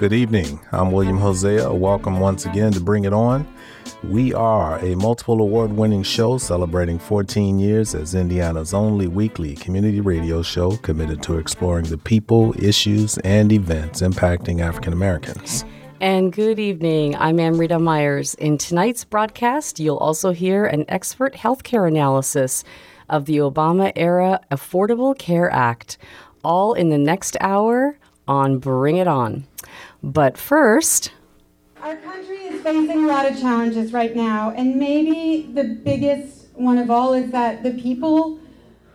Good evening. I'm William Hosea. Welcome once again to Bring It On. We are a multiple award winning show celebrating 14 years as Indiana's only weekly community radio show committed to exploring the people, issues, and events impacting African Americans. And good evening. I'm Amrita Myers. In tonight's broadcast, you'll also hear an expert healthcare analysis of the Obama era Affordable Care Act, all in the next hour on Bring It On. But first, our country is facing a lot of challenges right now, and maybe the biggest one of all is that the people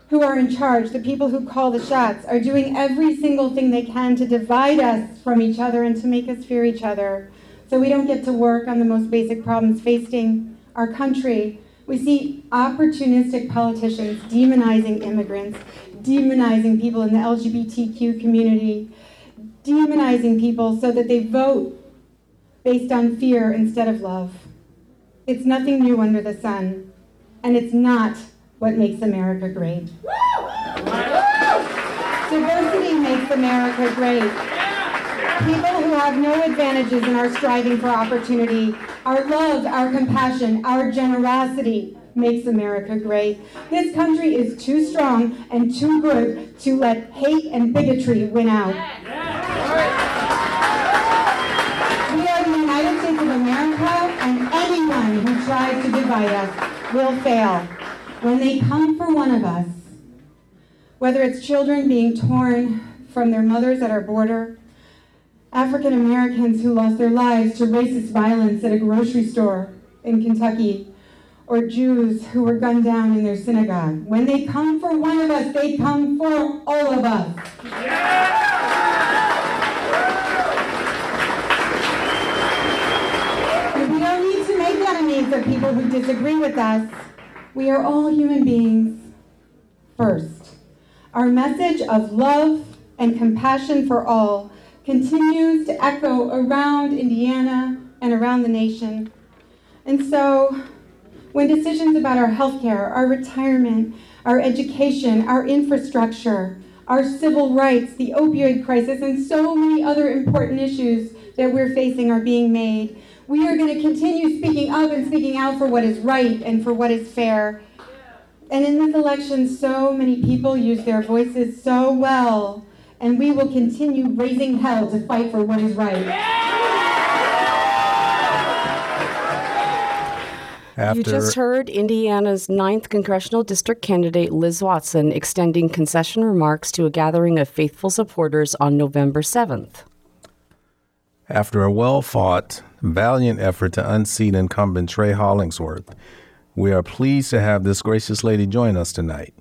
who are in charge, the people who call the shots, are doing every single thing they can to divide us from each other and to make us fear each other. So we don't get to work on the most basic problems facing our country. We see opportunistic politicians demonizing immigrants, demonizing people in the LGBTQ community, demonizing people so that they vote based on fear instead of love. It's nothing new under the sun, and it's not what makes America great. Diversity makes America great. People who have no advantages and are striving for opportunity. Our love, our compassion, our generosity makes America great. This country is too strong and too good to let hate and bigotry win out. Tries to divide us will fail. When they come for one of us, whether it's children being torn from their mothers at our border, African Americans who lost their lives to racist violence at a grocery store in Kentucky, or Jews who were gunned down in their synagogue. When they come for one of us, they come for all of us. And we don't need to make enemies of people who disagree with us. We are all human beings first. Our message of love and compassion for all continues to echo around Indiana and around the nation. And so, when decisions about our healthcare, our retirement, our education, our infrastructure, our civil rights, the opioid crisis, and so many other important issues that we're facing are being made, we are going to continue speaking up and speaking out for what is right and for what is fair. And in this election, so many people use their voices so well, and we will continue raising hell to fight for what is right. After... You just heard Indiana's 9th congressional district candidate Liz Watson extending concession remarks to a gathering of faithful supporters on November 7th. After a well fought, valiant effort to unseat incumbent Trey Hollingsworth, we are pleased to have this gracious lady join us tonight.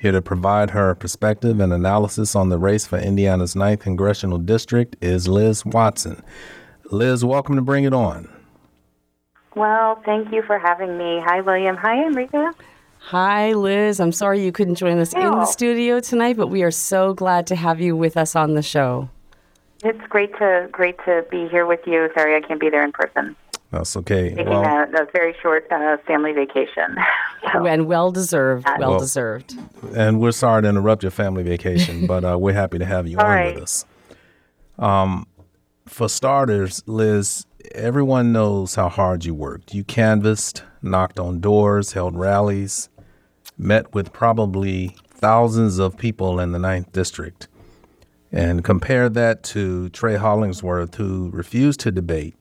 Here to provide her perspective and analysis on the race for Indiana's 9th congressional district is Liz Watson. Liz, welcome to Bring It On. Well, thank you for having me. Hi, William. Hi, Amrita. Hi, Liz. I'm sorry you couldn't join us in the studio tonight, but we are so glad to have you with us on the show. It's great to great to be here with you. Sorry, I can't be there in person. That's okay. Taking well, a, a, very short uh, family vacation. so, and well deserved. Uh, well, deserved. And we're sorry to interrupt your family vacation, but uh, we're happy to have you on right. with us. Um, for starters, Liz, everyone knows how hard you worked. You canvassed, knocked on doors, held rallies, met with probably thousands of people in the Ninth District. And compare that to Trey Hollingsworth, who refused to debate,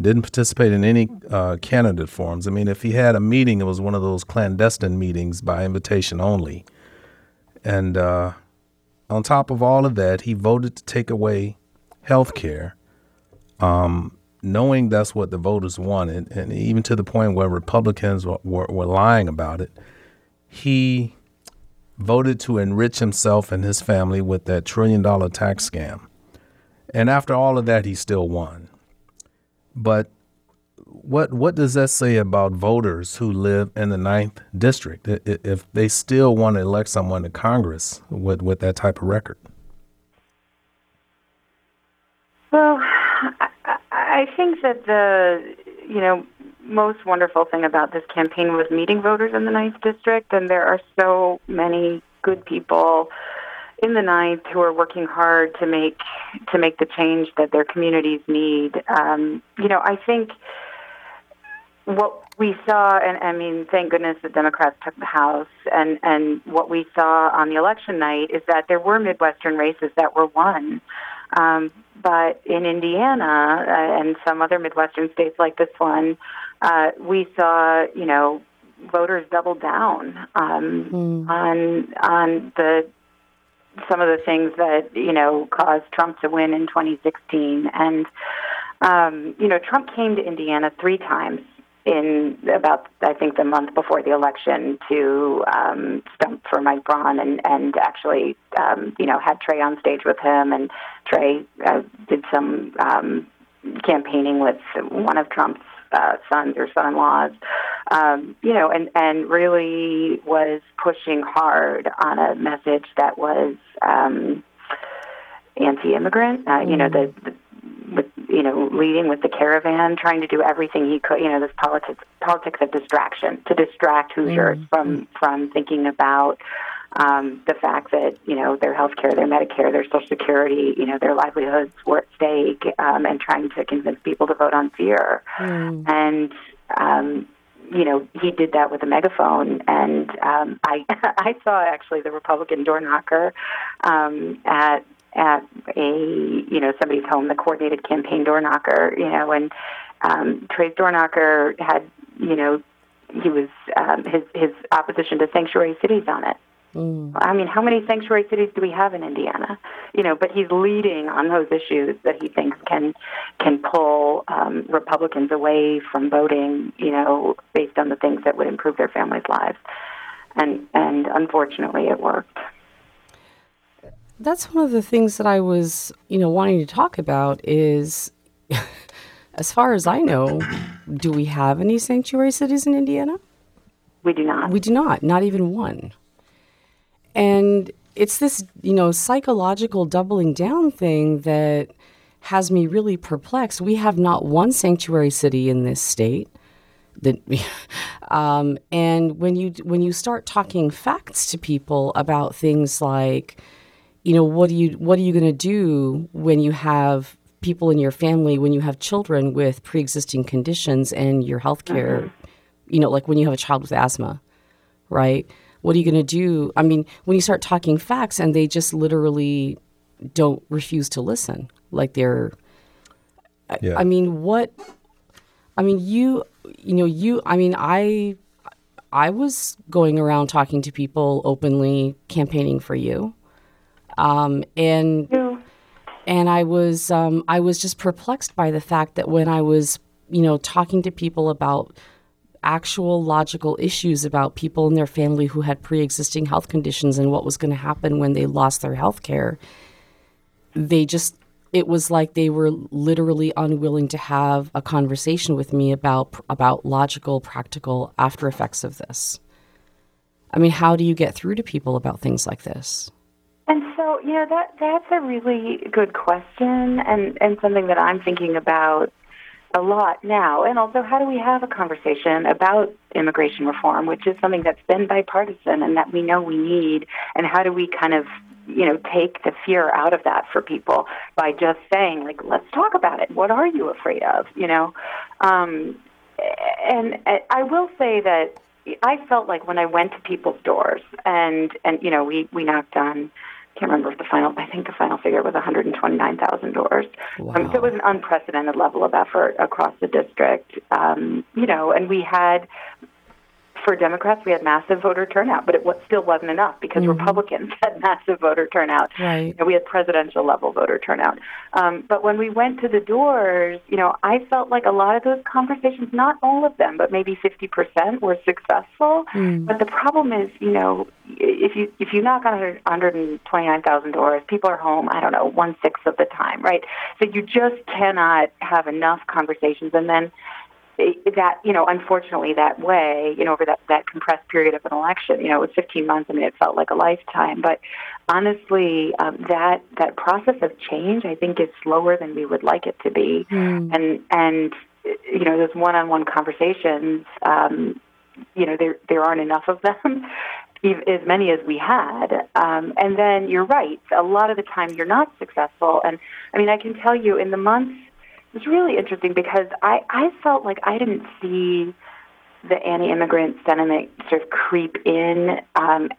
didn't participate in any uh, candidate forums. I mean, if he had a meeting, it was one of those clandestine meetings by invitation only. And uh, on top of all of that, he voted to take away health care. Um, knowing that's what the voters wanted, and even to the point where Republicans were, were, were lying about it, he voted to enrich himself and his family with that trillion dollar tax scam. And after all of that, he still won. But what what does that say about voters who live in the ninth district if they still want to elect someone to Congress with, with that type of record? Well, I, I think that the you know most wonderful thing about this campaign was meeting voters in the ninth district, and there are so many good people in the ninth who are working hard to make to make the change that their communities need. Um, you know, I think what we saw, and I mean, thank goodness the Democrats took the House, and and what we saw on the election night is that there were Midwestern races that were won. Um, but in Indiana uh, and some other Midwestern states like this one, uh, we saw, you know, voters double down um, mm. on on the some of the things that you know caused Trump to win in 2016. And um, you know, Trump came to Indiana three times in about I think the month before the election to um, stump for Mike Braun and and actually um, you know had Trey on stage with him and Trey uh, did some um, campaigning with one of Trump's uh, sons or son-in-laws, um, you know, and and really was pushing hard on a message that was um, anti-immigrant. Uh, you know, the, the with you know leading with the caravan, trying to do everything he could. You know, this politics politics of distraction to distract Hoosiers mm-hmm. from from thinking about um, the fact that you know their health care, their Medicare, their Social Security, you know their livelihoods were at stake, um, and trying to convince people to vote on fear. Mm. And um, you know he did that with a megaphone, and um, I I saw actually the Republican door knocker um, at at a you know somebody's home, the coordinated campaign door knocker, you know, and um, Trey's door knocker had you know he was um, his his opposition to sanctuary cities on it. Mm. I mean, how many sanctuary cities do we have in Indiana? You know, but he's leading on those issues that he thinks can can pull um, Republicans away from voting. You know, based on the things that would improve their families' lives, and and unfortunately, it worked that's one of the things that I was, you know, wanting to talk about is as far as I know, do we have any sanctuary cities in Indiana? We do not. We do not, not even one. And it's this, you know, psychological doubling down thing that has me really perplexed. We have not one sanctuary city in this state. That, um, and when you when you start talking facts to people about things like, you know, what do you what are you going to do when you have people in your family, when you have children with pre-existing conditions and your health care, mm-hmm. you know, like when you have a child with asthma, right? What are you going to do? I mean, when you start talking facts and they just literally don't refuse to listen, like they're yeah. I, I mean, what I mean, you you know, you I mean, I I was going around talking to people openly campaigning for you um, and yeah. and I was um, I was just perplexed by the fact that when I was you know talking to people about actual logical issues about people in their family who had pre-existing health conditions and what was going to happen when they lost their health care they just it was like they were literally unwilling to have a conversation with me about about logical practical after effects of this. I mean how do you get through to people about things like this? And so, you know, that that's a really good question and, and something that I'm thinking about a lot now. And also, how do we have a conversation about immigration reform, which is something that's been bipartisan and that we know we need? And how do we kind of, you know, take the fear out of that for people by just saying, like, let's talk about it. What are you afraid of? You know? Um, and I will say that I felt like when I went to people's doors and, and you know, we, we knocked on can't remember if the final, I think the final figure was 129,000 doors. Wow. Um, so it was an unprecedented level of effort across the district. Um, you know, and we had for Democrats, we had massive voter turnout, but it was, still wasn't enough because Mm-hmm. Republicans had massive voter turnout. Right. Know, we had presidential level voter turnout. Um, but when we went to the doors, you know, I felt like a lot of those conversations, not all of them, but maybe 50% were successful. Mm. But the problem is, you know, if you if you knock on 129,000 doors, people are home. I don't know, one sixth of the time, right? So you just cannot have enough conversations, and then that you know unfortunately that way you know over that that compressed period of an election you know it was 15 months i mean it felt like a lifetime. But honestly um, that that process of change i think is slower than we would like it to be. And and you know those one-on-one conversations um, you know there there aren't enough of them as many as we had. Um, and then you're right a lot of the time you're not successful. And i mean i can tell you in the months was really interesting because I, I felt like I didn't see the anti-immigrant sentiment sort of creep in um,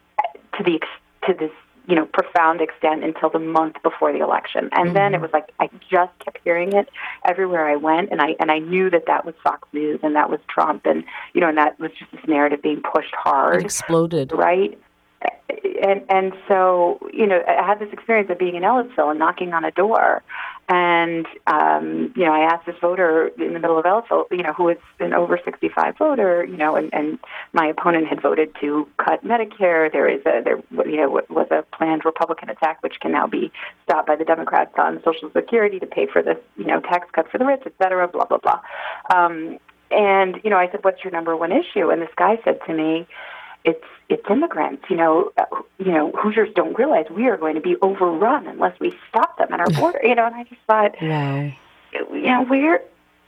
to the ex- to this you know profound extent until the month before the election, and then it was like I just kept hearing it everywhere I went, and I and I knew that that was Fox News and that was Trump, and you know, and that was just this narrative being pushed hard, It exploded. right? And and so you know, I had this experience of being in Ellettsville and knocking on a door, and um, you know, I asked this voter in the middle of Ellettsville, you know, who was an over 65 voter, you know, and, and my opponent had voted to cut Medicare. There is a there you know was a planned Republican attack which can now be stopped by the Democrats on Social Security to pay for this you know tax cut for the rich, et cetera, blah blah blah. Um, and you know, I said, "What's your number one issue?" And this guy said to me, "It's it's immigrants. You know, uh, you know, Hoosiers don't realize we are going to be overrun unless we stop them at our border." You know, and I just thought, Wow. you know, where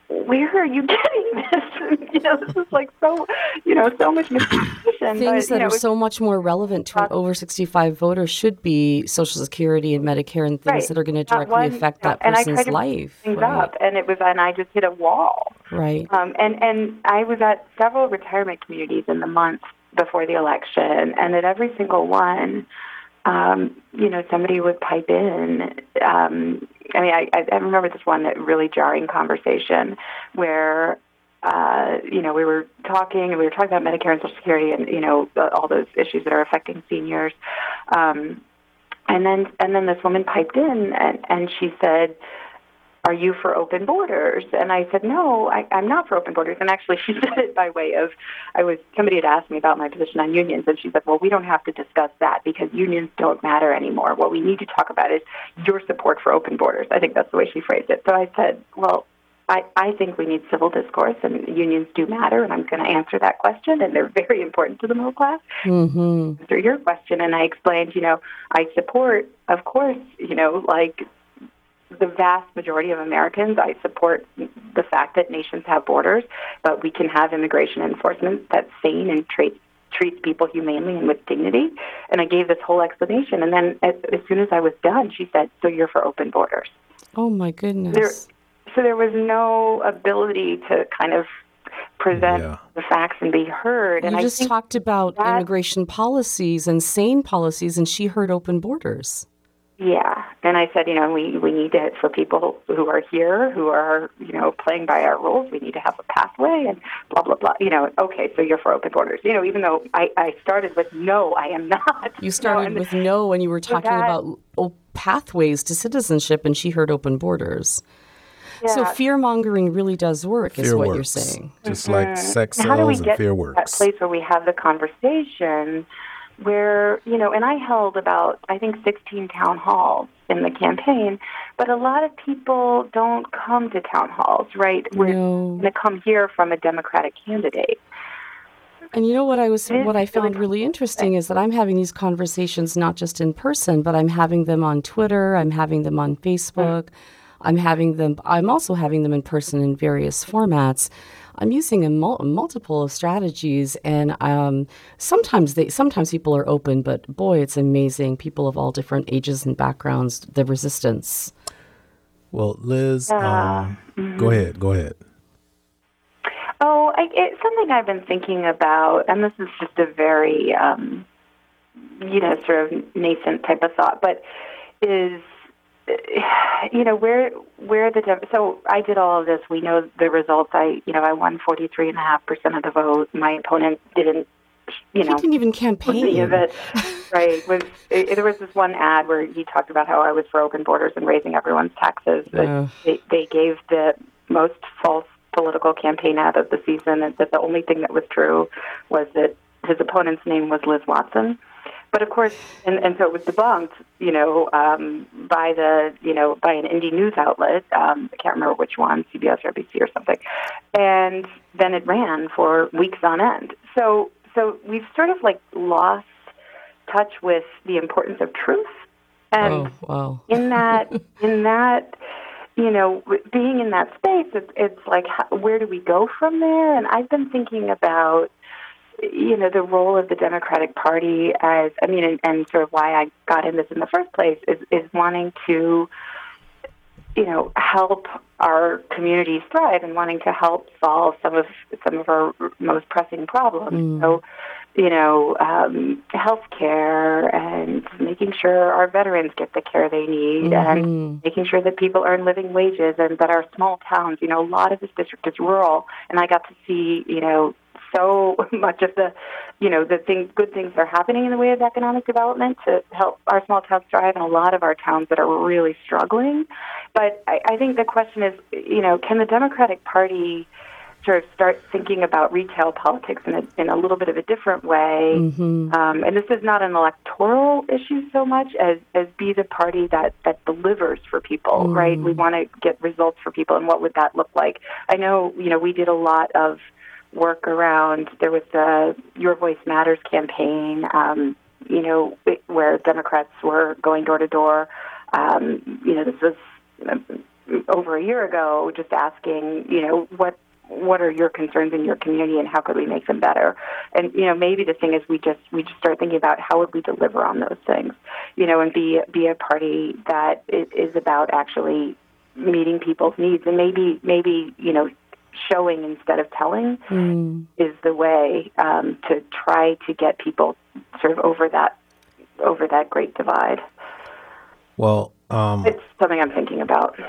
where are you getting this? you know, this is like so, you know, so much misinformation. Things but, that know, are so much more relevant to an over 65 voter should be Social Security and Medicare and things Right. that are going to directly one- affect that and person's life. things Right. up, and it was, and I just hit a wall. Right. Um, and and I was at several retirement communities in the months before the election, and at every single one, um, you know, somebody would pipe in. Um, I mean, I, I remember this one that really jarring conversation where. Uh, you know, we were talking, and we were talking about Medicare and Social Security, and you know, all those issues that are affecting seniors. Um, and then, and then this woman piped in, and, and she said, are you for open borders? And I said, no, I, I'm not for open borders. And actually, she said it by way of, I was somebody had asked me about my position on unions, and she said, well, we don't have to discuss that because unions don't matter anymore. What we need to talk about is your support for open borders. I think that's the way she phrased it. So I said, well. I, I think we need civil discourse, and unions do matter, and I'm going to answer that question, and they're very important to the middle class Mm-hmm. answer your question and I explained, you know, I support, of course, you know, like the vast majority of Americans, I support the fact that nations have borders, but we can have immigration enforcement that's sane and treats treats people humanely and with dignity. And I gave this whole explanation. And then as, as soon as I was done, she said, "So you're for open borders?" Oh my goodness. There, so there was no ability to kind of present Yeah. the facts and be heard. And you I just talked about that- immigration policies and sane policies, and she heard open borders. Yeah, and I said, you know, we we need to for people who are here who are you know playing by our rules, we need to have a pathway and blah blah blah. You know, okay, so you're for open borders. You know, even though I I started with no, I am not. You started and- with no when you were talking that- about oh, pathways to citizenship, and she heard open borders. So fear mongering really does work, is what works. you're saying. Just like mm-hmm. sex And how do we and get fear to works. that place where we have the conversation where you know and i held about i think 16 town halls in the campaign but a lot of people don't come to town halls right we're No. going to come here from a democratic candidate And you know what I was what I found really interesting is that I'm having these conversations not just in person, but I'm having them on Twitter, I'm having them on hmm. Facebook, I'm having them I'm also having them in person in various formats. I'm using a mul- multiple of strategies, and um, sometimes they sometimes people are open, but boy, it's amazing. People of all different ages and backgrounds, the resistance. Well, Liz, um, mm-hmm. go ahead. Go ahead. Oh, I, it's something I've been thinking about, and this is just a very, um, you know, sort of nascent type of thought, but is you know where where the so I did all of this. We know the results. I you know I won forty three and a half percent of the vote. My opponent didn't. You know, He didn't even any campaign. of it. right. Was it, there was this one ad where he talked about how I was for open borders and raising everyone's taxes. Yeah. they, they gave the most false political campaign ad of the season, and that the only thing that was true was that his opponent's name was Liz Watson. But of course, and, and so it was debunked, you know, um, by the, you know, by an indie news outlet. Um, I can't remember which one, CBS or NBC or something. And then it ran for weeks on end. So, so we've sort of like lost touch with the importance of truth. And Oh, wow. in that, in that, you know, w- being in that space, it's, it's like, how, where do we go from there? And I've been thinking about, you know, the role of the Democratic Party as, I mean, and, and sort of why I got in this in the first place is, is wanting to, you know, help our communities thrive and wanting to help solve some of some of our most pressing problems. So, you know, um, health care and making sure our veterans get the care they need and making sure that people earn living wages and that our small towns, you know, a lot of this district is rural. And I got to see, you know, so much of the, you know, the thing, good things are happening in the way of economic development to help our small towns thrive and a lot of our towns that are really struggling. But I, I think the question is, you know, can the Democratic Party sort of start thinking about retail politics in a, in a little bit of a different way. Um, and this is not an electoral issue so much as, as be the party that, that delivers for people, right? We want to get results for people, and what would that look like? I know, you know, we did a lot of work around, there was the Your Voice Matters campaign, um, you know, where Democrats were going door to door. Um, you know, this was um, over a year ago, just asking, you know, what what are your concerns in your community and how could we make them better? And you know, maybe the thing is we just we just start thinking about how would we deliver on those things, you know, and be be a party that i- about actually meeting people's needs and maybe maybe you know showing instead of telling is the way um, to try to get people sort of over that over that great divide. Well, um, It's something I'm thinking about.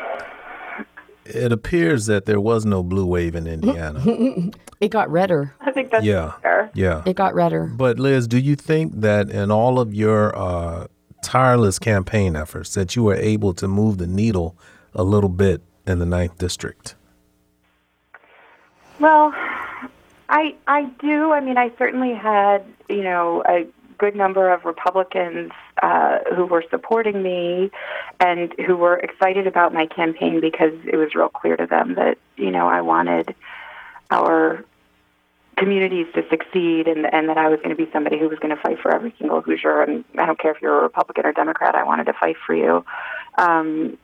it appears that there was no blue wave in Indiana. It got redder. I think that's yeah, fair. yeah. It got redder. But Liz, do you think that in all of your uh, tireless campaign efforts, that you were able to move the needle a little bit in the ninth district? Well, I I do. I mean, I certainly had you know a good number of Republicans uh, who were supporting me and who were excited about my campaign because it was real clear to them that you know I wanted our communities to succeed and and that I was going to be somebody who was going to fight for every single Hoosier and I don't care if you're a Republican or Democrat I wanted to fight for you um,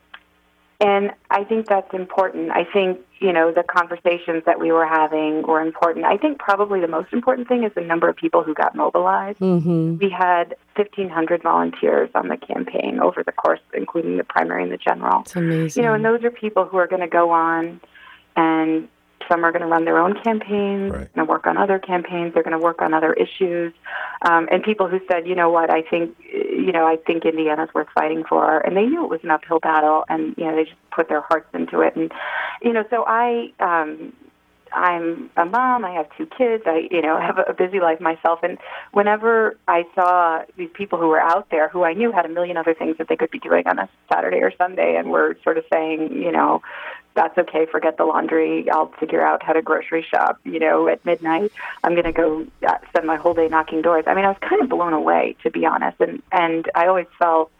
and I think that's important I think you know the conversations that we were having were important I think probably the most important thing is the number of people who got mobilized Mm-hmm. we had 1500 volunteers on the campaign over the course including the primary and the general It's amazing. you know, and those are people who are going to go on and some are going to run their own campaigns, Right. going to work on other campaigns, they're going to work on other issues. Um, and people who said, you know what, I think, you know, I think Indiana's worth fighting for. And they knew it was an uphill battle and, you know, they just put their hearts into it. And, you know, so I, um, I'm a mom. I have two kids. I, you know, have a busy life myself. And whenever I saw these people who were out there, who I knew had a million other things that they could be doing on a Saturday or Sunday, and were sort of saying, you know, that's okay. Forget the laundry. I'll figure out how to grocery shop. You know, at midnight, I'm going to go uh, spend my whole day knocking doors. I mean, I was kind of blown away, to be honest. And and I always felt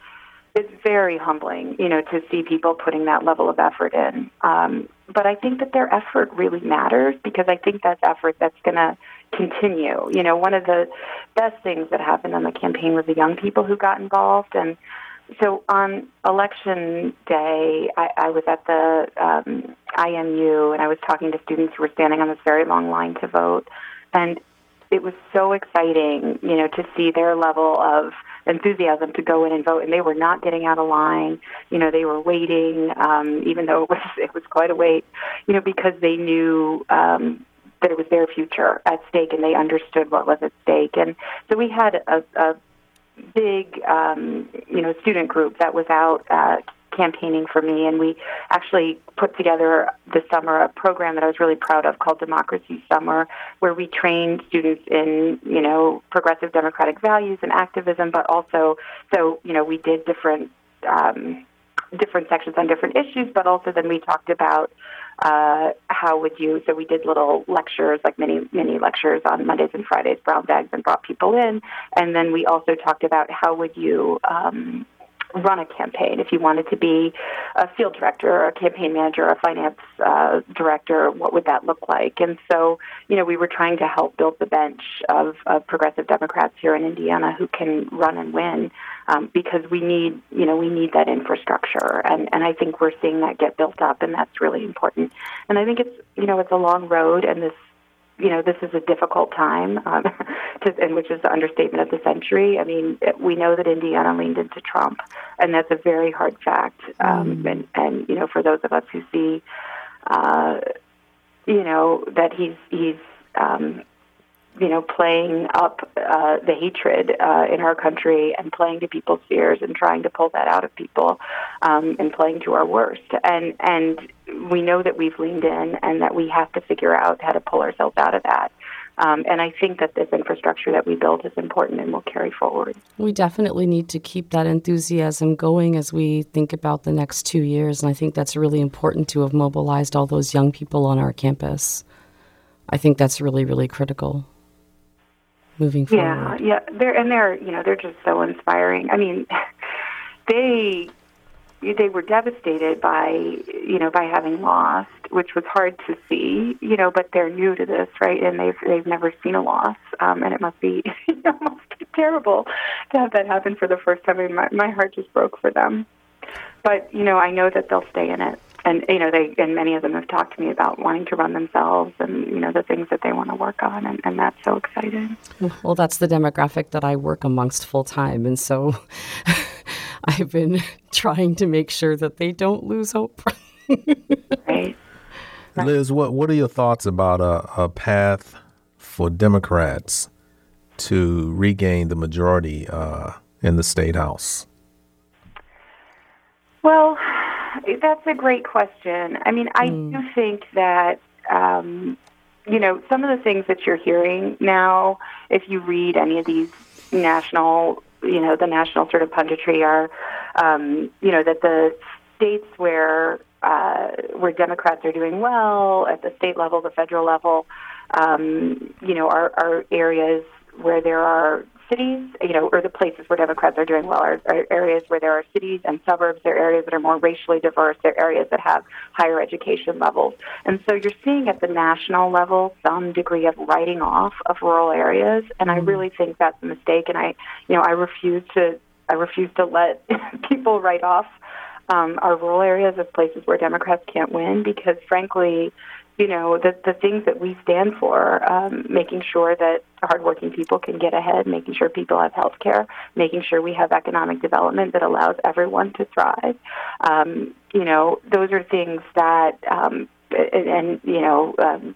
it's very humbling, you know, to see people putting that level of effort in. Um, but I think that their effort really matters because I think that's effort that's going to continue. You know, one of the best things that happened on the campaign was the young people who got involved. And so on election day, I, I was at the um, IMU and I was talking to students who were standing on this very long line to vote. And it was so exciting, you know, to see their level of enthusiasm to go in and vote, and they were not getting out of line. You know, they were waiting, um, even though it was it was quite a wait. You know, because they knew um, that it was their future at stake, and they understood what was at stake. And so we had a, a big, um, you know, student group that was out uh, campaigning for me, and we actually put together this summer a program that I was really proud of called Democracy Summer, where we trained students in you know progressive democratic values and activism, but also so you know we did different. Um, different sections on different issues, but also then we talked about uh, how would you? So we did little lectures, like mini mini lectures on Mondays and Fridays, brown bags, and brought people in. And then we also talked about how would you um, run a campaign. If you wanted to be a field director or a campaign manager or a finance uh, director what would that look like? And so you know we were trying to help build the bench of, of progressive democrats here in indiana who can run and win um, because we need you know we need that infrastructure. And and i think we're seeing that get built up and that's really important. And i think it's you know it's a long road and this you know, this is a difficult time, um, to, and which is the understatement of the century. I mean, we know that Indiana leaned into Trump, and that's a very hard fact. Um, mm. And and you know, for those of us who see, uh, you know, that he's he's um, you know, playing up uh, the hatred uh, in our country and playing to people's fears and trying to pull that out of people um, and playing to our worst. And and we know that we've leaned in and that we have to figure out how to pull ourselves out of that. Um, and I think that this infrastructure that we build is important and will carry forward. We definitely need to keep that enthusiasm going as we think about the next two years. And I think that's really important to have mobilized all those young people on our campus. I think that's really, really critical moving forward. Yeah, yeah. They're and they're you know they're just so inspiring. I mean, they they were devastated by you know by having lost, which was hard to see. You know, but they're new to this, right? And they've they've never seen a loss, um, and it must be it must be terrible to have that happen for the first time. I mean, my my heart just broke for them. But you know, I know that they'll stay in it and you know they and many of them have talked to me about wanting to run themselves and you know the things that they want to work on and, and that's so exciting. Well that's the demographic that i work amongst full time and so i've been trying to make sure that they don't lose hope. Right. liz what what are your thoughts about a, a path for democrats to regain the majority uh, in the state house? Well that's a great question. I mean, I mm. do think that um, you know some of the things that you're hearing now, if you read any of these national, you know, the national sort of punditry are, um, you know, that the states where uh, where Democrats are doing well at the state level, the federal level, um, you know, are, are areas where there are cities, you know, or the places where Democrats are doing well are, are areas where there are cities and suburbs. They're areas that are more racially diverse. They're areas that have higher education levels. And so you're seeing at the national level some degree of writing off of rural areas. And I mm-hmm. really think that's a mistake. And I, you know, I refuse to, I refuse to let people write off um, our rural areas as places where Democrats can't win because, frankly, you know, the, the things that we stand for, um, making sure that hardworking people can get ahead, making sure people have health care, making sure we have economic development that allows everyone to thrive. Um, you know, those are things that, um, and, and, you know, um,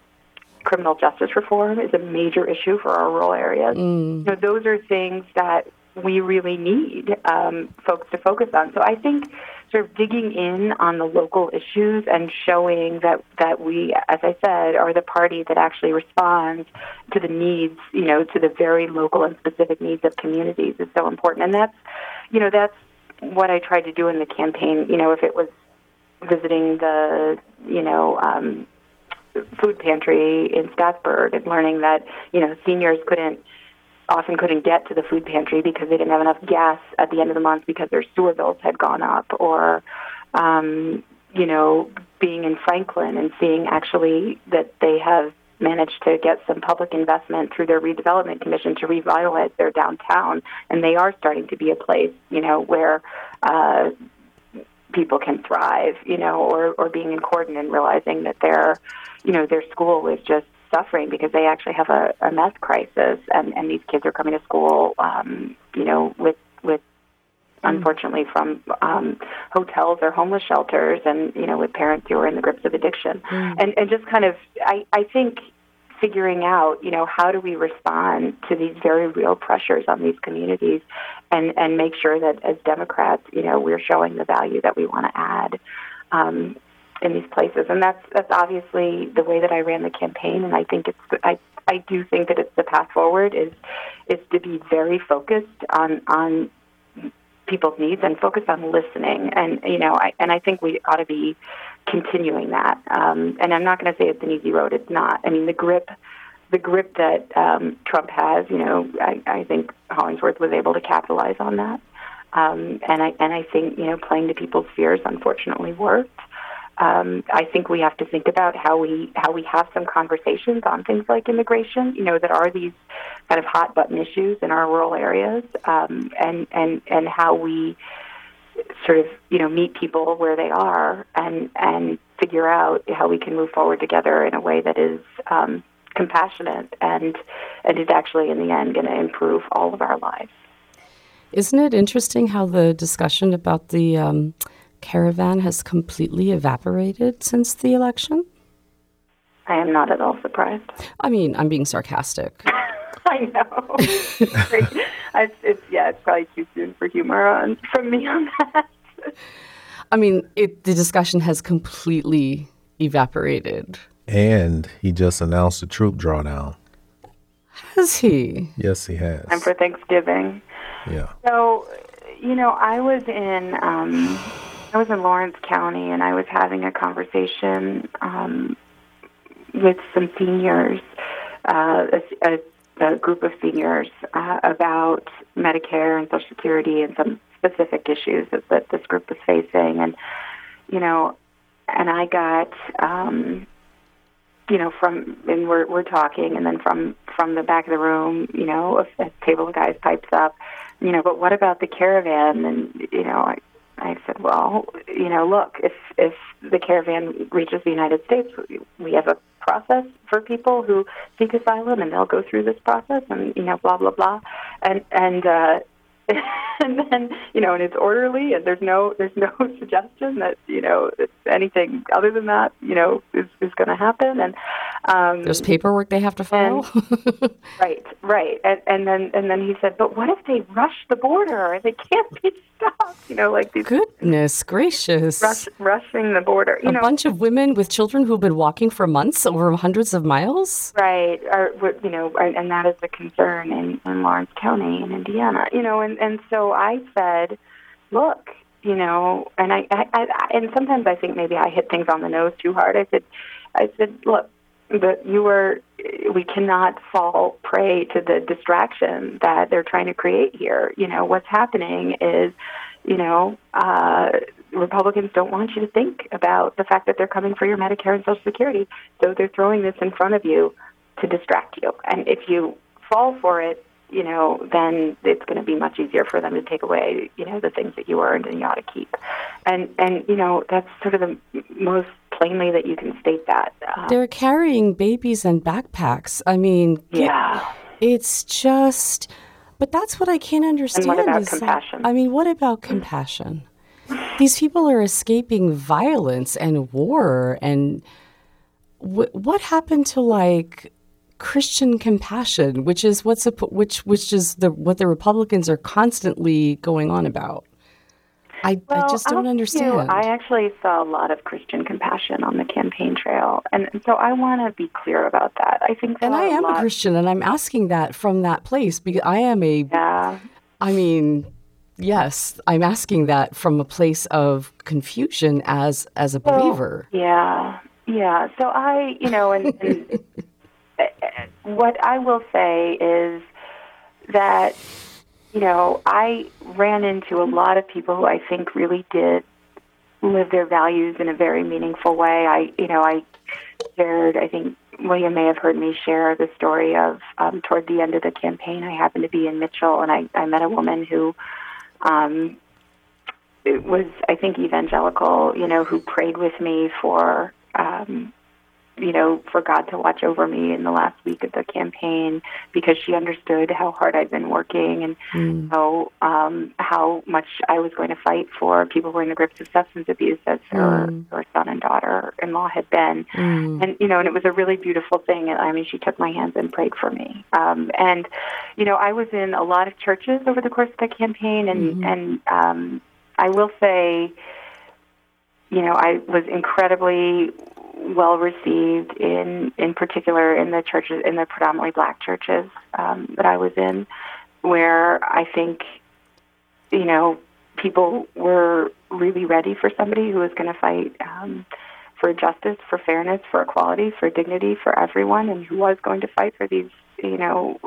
criminal justice reform is a major issue for our rural areas. Mm. You know, those are things that we really need um, folks to focus on. So I think sort of digging in on the local issues and showing that that we, as I said, are the party that actually responds to the needs, you know, to the very local and specific needs of communities is so important. And that's, you know, that's what I tried to do in the campaign. You know, if it was visiting the, you know. Um, food pantry in Scottsburg and learning that you know seniors couldn't often couldn't get to the food pantry because they didn't have enough gas at the end of the month because their sewer bills had gone up or um, you know being in franklin and seeing actually that they have managed to get some public investment through their redevelopment commission to revitalize their downtown. And they are starting to be a place you know where uh, people can thrive you know or or being in Corydon and realizing that their you know their school is just suffering because they actually have a, a meth crisis, and, and these kids are coming to school, um, you know, with with mm. unfortunately from um, hotels or homeless shelters, and you know, with parents who are in the grips of addiction, mm. and and just kind of, I I think figuring out, you know, how do we respond to these very real pressures on these communities and, and make sure that as Democrats, you know, we're showing the value that we want to add um, in these places. And that's that's obviously the way that I ran the campaign and I think it's I I do think that it's the path forward is is to be very focused on on people's needs and focus on listening. And you know, I, and I think we ought to be continuing that. Um, and I'm not going to say it's an easy road. It's not. I mean, the grip, the grip that um, Trump has. You know, I, I think Hollingsworth was able to capitalize on that. Um, and I and I think you know, playing to people's fears unfortunately worked. Um, I think we have to think about how we how we have some conversations on things like immigration. You know, that are these kind of hot button issues in our rural areas, um, and and and how we sort of you know meet people where they are and and figure out how we can move forward together in a way that is um, compassionate and and is actually in the end going to improve all of our lives. Isn't it interesting how the discussion about the um, caravan has completely evaporated since the election? I am not at all surprised. I mean, I'm being sarcastic. I know. it's, it's, yeah, it's probably too soon for humor on from me on that. I mean, it, the discussion has completely evaporated. And he just announced a troop drawdown. Has he? Yes, he has. And for Thanksgiving. Yeah. So, you know, I was in um, I was in Lawrence County, and I was having a conversation um, with some seniors, uh, a, a group of seniors uh, about Medicare and Social Security and some specific issues that, that this group was facing. And, you know, and I got, um, you know, from, and we're, we're talking, and then from, from the back of the room, you know, a, a table of guys pipes up, you know, but what about the caravan? And, you know, I, I said, well, you know, look, if if the caravan reaches the United States, we have a process for people who seek asylum, and they'll go through this process, and you know, blah blah blah, and and uh, and then you know, and it's orderly, and there's no there's no suggestion that you know anything other than that you know is is going to happen, and um, there's paperwork they have to file. And, right, right, and and then and then he said, but what if they rush the border? and They can't be stopped. You know, like these goodness gracious, rush, rushing the border. You a know, bunch of women with children who've been walking for months over hundreds of miles. Right, or you know, and that is a concern in, in Lawrence County in Indiana. You know, and and so I said, look, you know, and I, I, I and sometimes I think maybe I hit things on the nose too hard. I said, I said, look, but you were we cannot fall prey to the distraction that they're trying to create here. You know, what's happening is, you know, uh, Republicans don't want you to think about the fact that they're coming for your Medicare and Social Security, so they're throwing this in front of you to distract you. And if you fall for it, you know, then it's going to be much easier for them to take away, you know, the things that you earned and you ought to keep. And and you know, that's sort of the most plainly that you can state that. Um, They're carrying babies and backpacks. I mean, yeah, it's just. But that's what I can't understand. And what about compassion? That, I mean, what about compassion? These people are escaping violence and war, and w- what happened to like Christian compassion, which is what's a, which which is the what the Republicans are constantly going on about. I, well, I just don't I'll understand. You, I actually saw a lot of Christian compassion on the campaign trail, and, so I want to be clear about that. I think, and I am a, a Christian, and I'm asking that from that place because I am a. Yeah. I mean, yes, I'm asking that from a place of confusion as as a believer. Well, yeah, yeah. So I, you know, and, and what I will say is that you know, I ran into a lot of people who I think really did live their values in a very meaningful way. I, you know, I shared, I think William may have heard me share the story of um, toward the end of the campaign, I happened to be in Mitchell and I, I met a woman who um, was, I think, evangelical, you know, who prayed with me for um, you know, for God to watch over me in the last week of the campaign because she understood how hard I've been working and mm. how um, how much I was going to fight for people who were in the grips of substance abuse as her, mm. her son and daughter-in-law had been. Mm. And, you know, and it was a really beautiful thing. I mean, she took my hands and prayed for me. Um, and, you know, I was in a lot of churches over the course of the campaign and, mm-hmm. and um, I will say, you know, I was incredibly well received in in particular in the churches in the predominantly black churches um, that I was in, where I think you know people were really ready for somebody who was going to fight um, for justice, for fairness, for equality, for dignity for everyone, and who was going to fight for these you know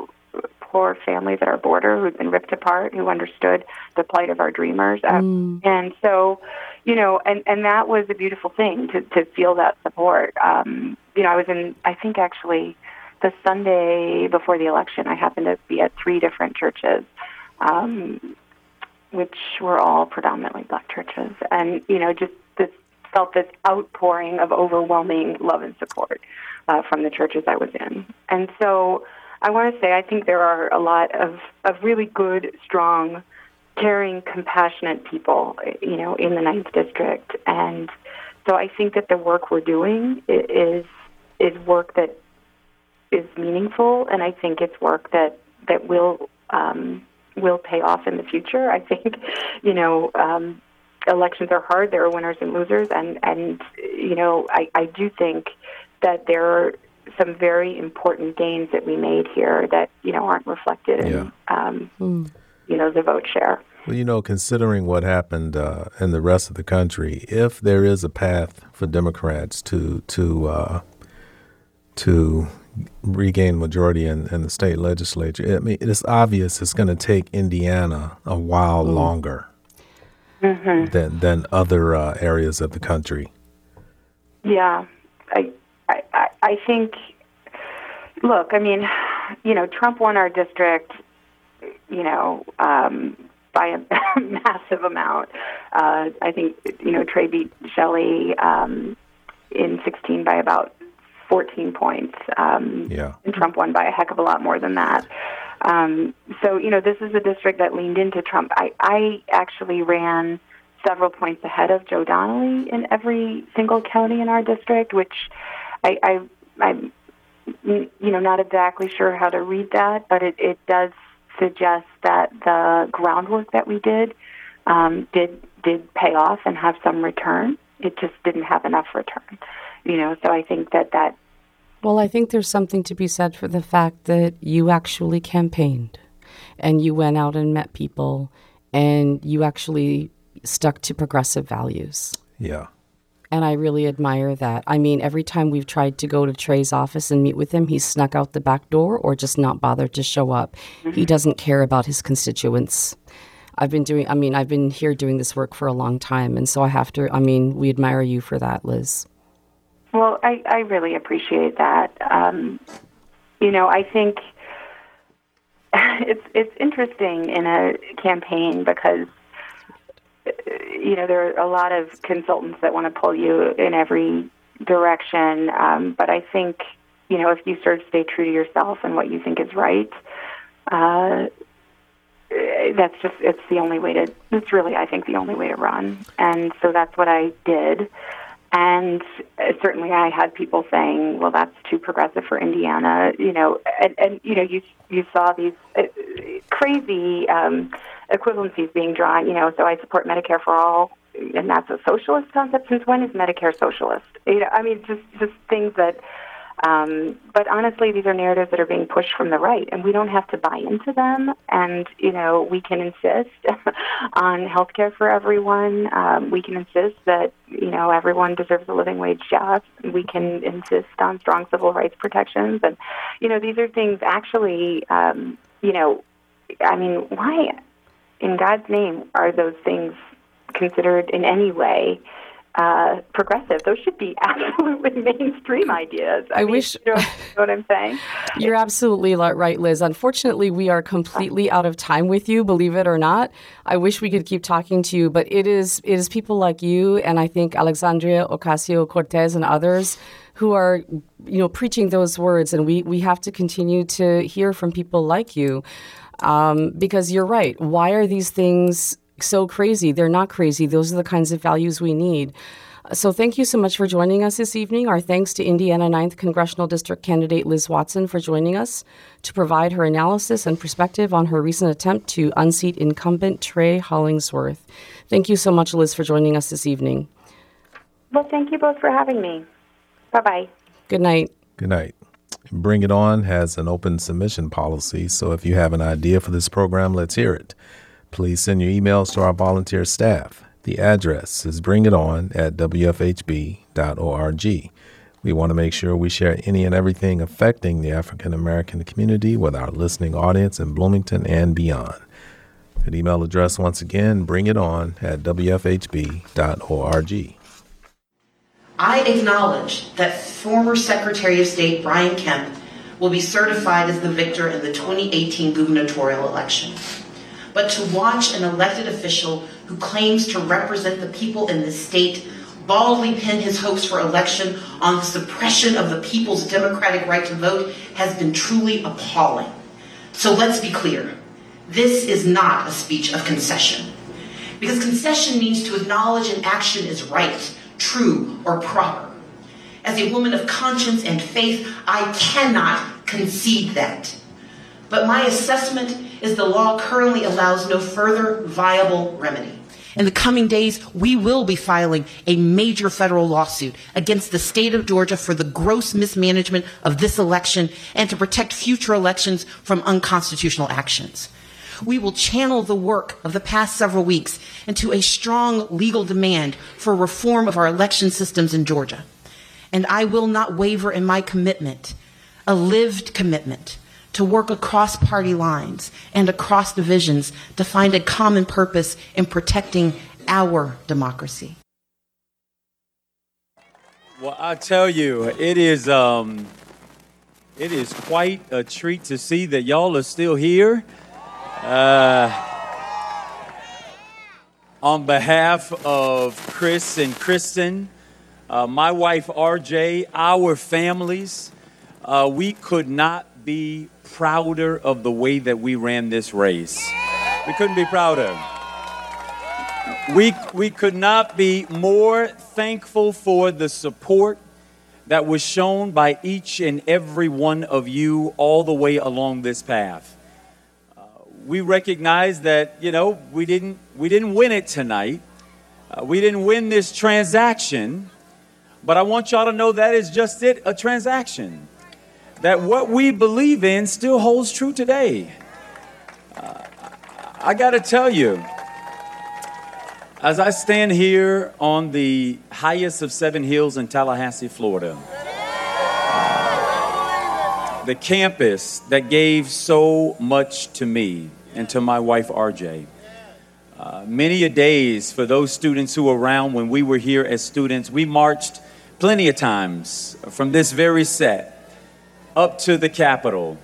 poor families at our border who'd been ripped apart, who understood the plight of our dreamers, mm. and so you know, and and that was a beautiful thing to to feel that support. Um, you know, I was in, I think actually, the Sunday before the election, I happened to be at three different churches, um, which were all predominantly black churches, and you know, just this felt this outpouring of overwhelming love and support uh, from the churches I was in, and so. I want to say I think there are a lot of, of really good, strong caring, compassionate people, you know, in the Ninth District, and so I think that the work we're doing is is work that is meaningful, and I think it's work that that will um, will pay off in the future. I think, you know. Um, elections are hard. There are winners and losers, and and you know I, I do think that there some very important gains that we made here that you know aren't reflected in yeah. um, mm. you know the vote share. Well, you know, considering what happened uh, in the rest of the country, if there is a path for Democrats to to uh, to regain majority in, in the state legislature, I mean, it's obvious it's going to take Indiana a while mm. longer mm-hmm. than than other uh, areas of the country. Yeah, I, I I think. Look, I mean, you know, Trump won our district. You know, um, by a massive amount. Uh, I think you know Trey beat Shelley um, in 16 by about 14 points. Um, yeah. And Trump won by a heck of a lot more than that. Um, so you know this is a district that leaned into Trump. I, I actually ran several points ahead of Joe Donnelly in every single county in our district, which I, I I'm you know not exactly sure how to read that, but it, it does suggest that the groundwork that we did um, did did pay off and have some return. It just didn't have enough return, you know. So I think that that. Well, I think there's something to be said for the fact that you actually campaigned, and you went out and met people, and you actually stuck to progressive values. Yeah. And I really admire that. I mean, every time we've tried to go to Trey's office and meet with him, he's snuck out the back door or just not bothered to show up. Mm-hmm. He doesn't care about his constituents. I've been doing, I mean, I've been here doing this work for a long time. And so I have to, I mean, we admire you for that, Liz. Well, I, I really appreciate that. Um, you know, I think it's it's interesting in a campaign because you know, there are a lot of consultants that want to pull you in every direction. Um, but I think, you know, if you sort of stay true to yourself and what you think is right, uh, that's just, it's the only way to, it's really, I think, the only way to run. And so that's what I did. And certainly, I had people saying, "Well, that's too progressive for Indiana," you know, and, and you know, you you saw these uh, crazy um, equivalencies being drawn. You know, so I support Medicare for all, and that's a socialist concept. Since when is Medicare socialist? You know, I mean, just just things that um, but honestly, these are narratives that are being pushed from the right, and we don't have to buy into them. And you know, we can insist on health care for everyone. Um, we can insist that you know everyone deserves a living wage job. We can insist on strong civil rights protections, and you know, these are things actually. Um, you know, I mean, why, in God's name, are those things considered in any way? uh, progressive. Those should be absolutely mainstream ideas. I, I mean, wish. You know, you know, what I'm saying? You're absolutely right, Liz. Unfortunately, we are completely out of time with you. Believe it or not, I wish we could keep talking to you, but it is it is people like you, and I think Alexandria Ocasio Cortez and others who are you know preaching those words, and we we have to continue to hear from people like you. Um, because you're right. Why are these things so crazy. They're not crazy. Those are the kinds of values we need. So, thank you so much for joining us this evening. Our thanks to Indiana 9th Congressional District candidate Liz Watson for joining us to provide her analysis and perspective on her recent attempt to unseat incumbent Trey Hollingsworth. Thank you so much, Liz, for joining us this evening. Well, thank you both for having me. Bye bye. Good night. Good night. Bring It On has an open submission policy, so if you have an idea for this program, let's hear it please send your emails to our volunteer staff. The address is bringiton at wfhb.org. We want to make sure we share any and everything affecting the African American community with our listening audience in Bloomington and beyond. That email address, once again, bringiton at wfhb.org. I acknowledge that former Secretary of State Brian Kemp will be certified as the victor in the 2018 gubernatorial election but to watch an elected official who claims to represent the people in this state baldly pin his hopes for election on the suppression of the people's democratic right to vote has been truly appalling. So let's be clear. This is not a speech of concession. Because concession means to acknowledge an action is right, true, or proper. As a woman of conscience and faith, I cannot concede that. But my assessment is the law currently allows no further viable remedy. In the coming days, we will be filing a major federal lawsuit against the state of Georgia for the gross mismanagement of this election and to protect future elections from unconstitutional actions. We will channel the work of the past several weeks into a strong legal demand for reform of our election systems in Georgia. And I will not waver in my commitment, a lived commitment to work across party lines and across divisions to find a common purpose in protecting our democracy. Well, I tell you, it is um, it is quite a treat to see that y'all are still here. Uh, on behalf of Chris and Kristen, uh, my wife RJ, our families, uh, we could not be prouder of the way that we ran this race. We couldn't be prouder. We, we could not be more thankful for the support that was shown by each and every one of you all the way along this path. We recognize that, you know, we didn't, we didn't win it tonight. Uh, we didn't win this transaction, but I want y'all to know that is just it a transaction that what we believe in still holds true today. Uh, I got to tell you, as I stand here on the highest of seven hills in Tallahassee, Florida, the campus that gave so much to me and to my wife, RJ. Uh, many a days for those students who were around when we were here as students, we marched plenty of times from this very set up to the Capitol.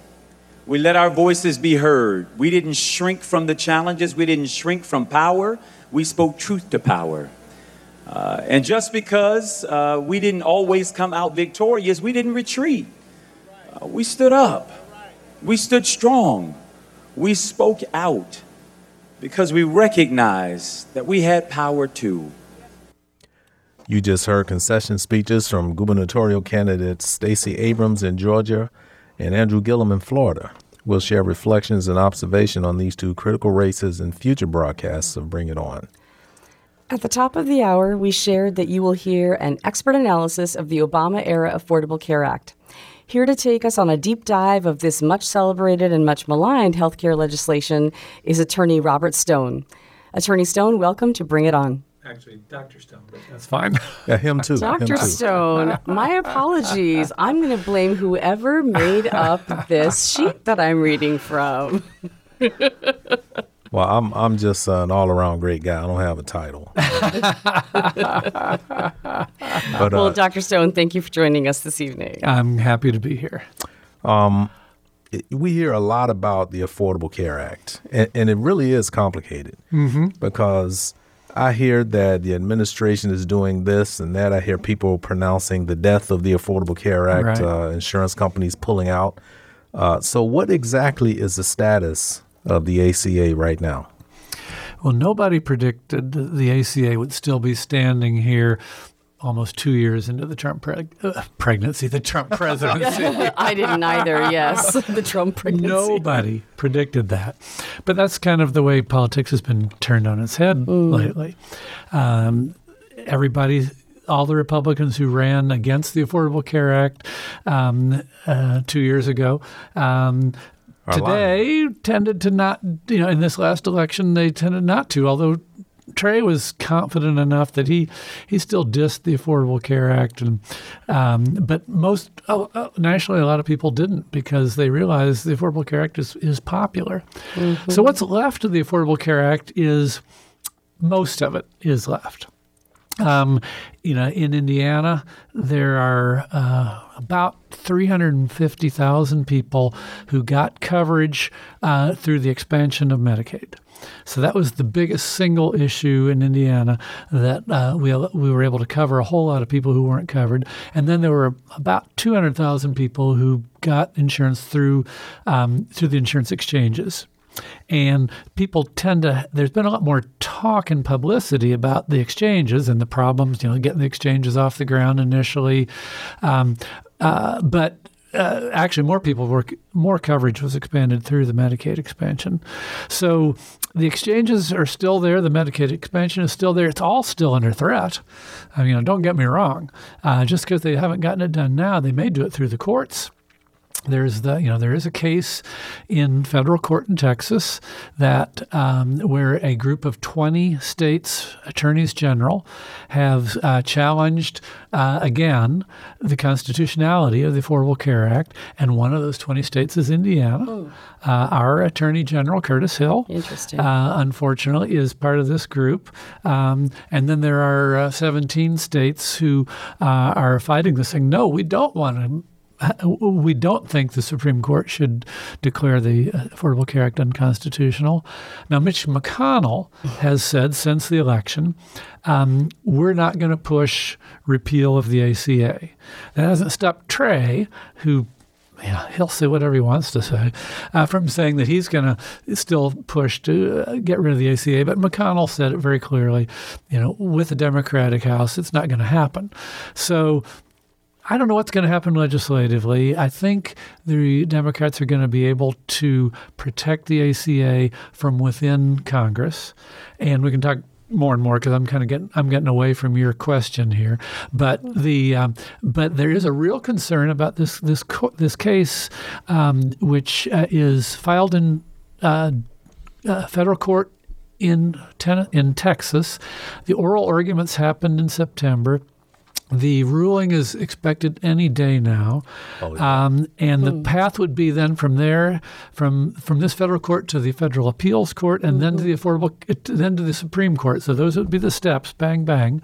We let our voices be heard. We didn't shrink from the challenges, we didn't shrink from power. We spoke truth to power. Uh, and just because uh, we didn't always come out victorious, we didn't retreat. Uh, we stood up. We stood strong. We spoke out because we recognized that we had power too. You just heard concession speeches from gubernatorial candidates Stacey Abrams in Georgia and Andrew Gillum in Florida. We'll share reflections and observation on these two critical races in future broadcasts of Bring It On. At the top of the hour, we shared that you will hear an expert analysis of the Obama era Affordable Care Act. Here to take us on a deep dive of this much celebrated and much maligned healthcare legislation is attorney Robert Stone. Attorney Stone, welcome to Bring It On actually Dr. Stone, but that's fine. Yeah, him too. Dr. Him too. Stone, my apologies. I'm going to blame whoever made up this sheet that I'm reading from. Well, I'm I'm just an all around great guy. I don't have a title. but well, uh, Dr. Stone, thank you for joining us this evening. I'm happy to be here. it- we hear a lot about the Affordable Care Act, and, and it really is complicated because I hear that the administration is doing this and that. I hear people pronouncing the death of the Affordable Care Act, Right. uh, insurance companies pulling out. Uh, so, what exactly is the status of the ACA right now? Well, nobody predicted the ACA would still be standing here almost two years into the Trump preg- uh, pregnancy, the Trump presidency. I didn't either, yes. the Trump pregnancy. Nobody predicted that. But that's kind of the way politics has been turned on its head lately. Um, everybody, all the Republicans who ran against the Affordable Care Act um, uh, two years ago, um, Are lying. today tended to not, you know, in this last election, they tended not to, although. Trey was confident enough that he he still dissed the Affordable Care Act, and um, but most oh, oh, nationally, a lot of people didn't because they realized the Affordable Care Act is is popular. So what's left of the Affordable Care Act is most of it is left. Um, you know, in Indiana, there are uh, about 350,000 people who got coverage uh, through the expansion of Medicaid. So that was the biggest single issue in Indiana that uh, we, we were able to cover a whole lot of people who weren't covered. And then there were about 200,000 people who got insurance through um, through the insurance exchanges. And people tend to, there's been a lot more talk and publicity about the exchanges and the problems, you know, getting the exchanges off the ground initially. Um, uh, but uh, actually, more people were, more coverage was expanded through the Medicaid expansion. So the exchanges are still there. The Medicaid expansion is still there. It's all still under threat. I mean, don't get me wrong. Uh, just because they haven't gotten it done now, they may do it through the courts there's the you know there is a case in federal court in Texas that um, where a group of 20 states attorneys general have uh, challenged uh, again the constitutionality of the Affordable Care Act, and one of those 20 states is Indiana. Uh, our attorney general Curtis Hill, Interesting. uh, unfortunately, is part of this group. Um, and then there are uh, 17 states who uh, are fighting this, saying, no, we don't want to. We don't think the Supreme Court should declare the uh, Affordable Care Act unconstitutional. Now, Mitch McConnell has said since the election, um, we're not going to push repeal of the ACA. That hasn't stopped Trey, who yeah, he'll say whatever he wants to say, uh, from saying that he's going to still push to uh, get rid of the ACA. But McConnell said it very clearly, you know, with the Democratic House, it's not going to happen. So I don't know what's going to happen legislatively. I think the Democrats are going to be able to protect the ACA from within Congress, and we can talk more and more because I'm kind of getting I'm getting away from your question here. But the um, but there is a real concern about this this this case, um, which uh, is filed in uh, uh, federal court in ten- in Texas. The oral arguments happened in September. The ruling is expected any day now, um, and the path would be then from there, from from this federal court to the federal appeals court, and then to the affordable, then to the Supreme Court. So those would be the steps, bang bang,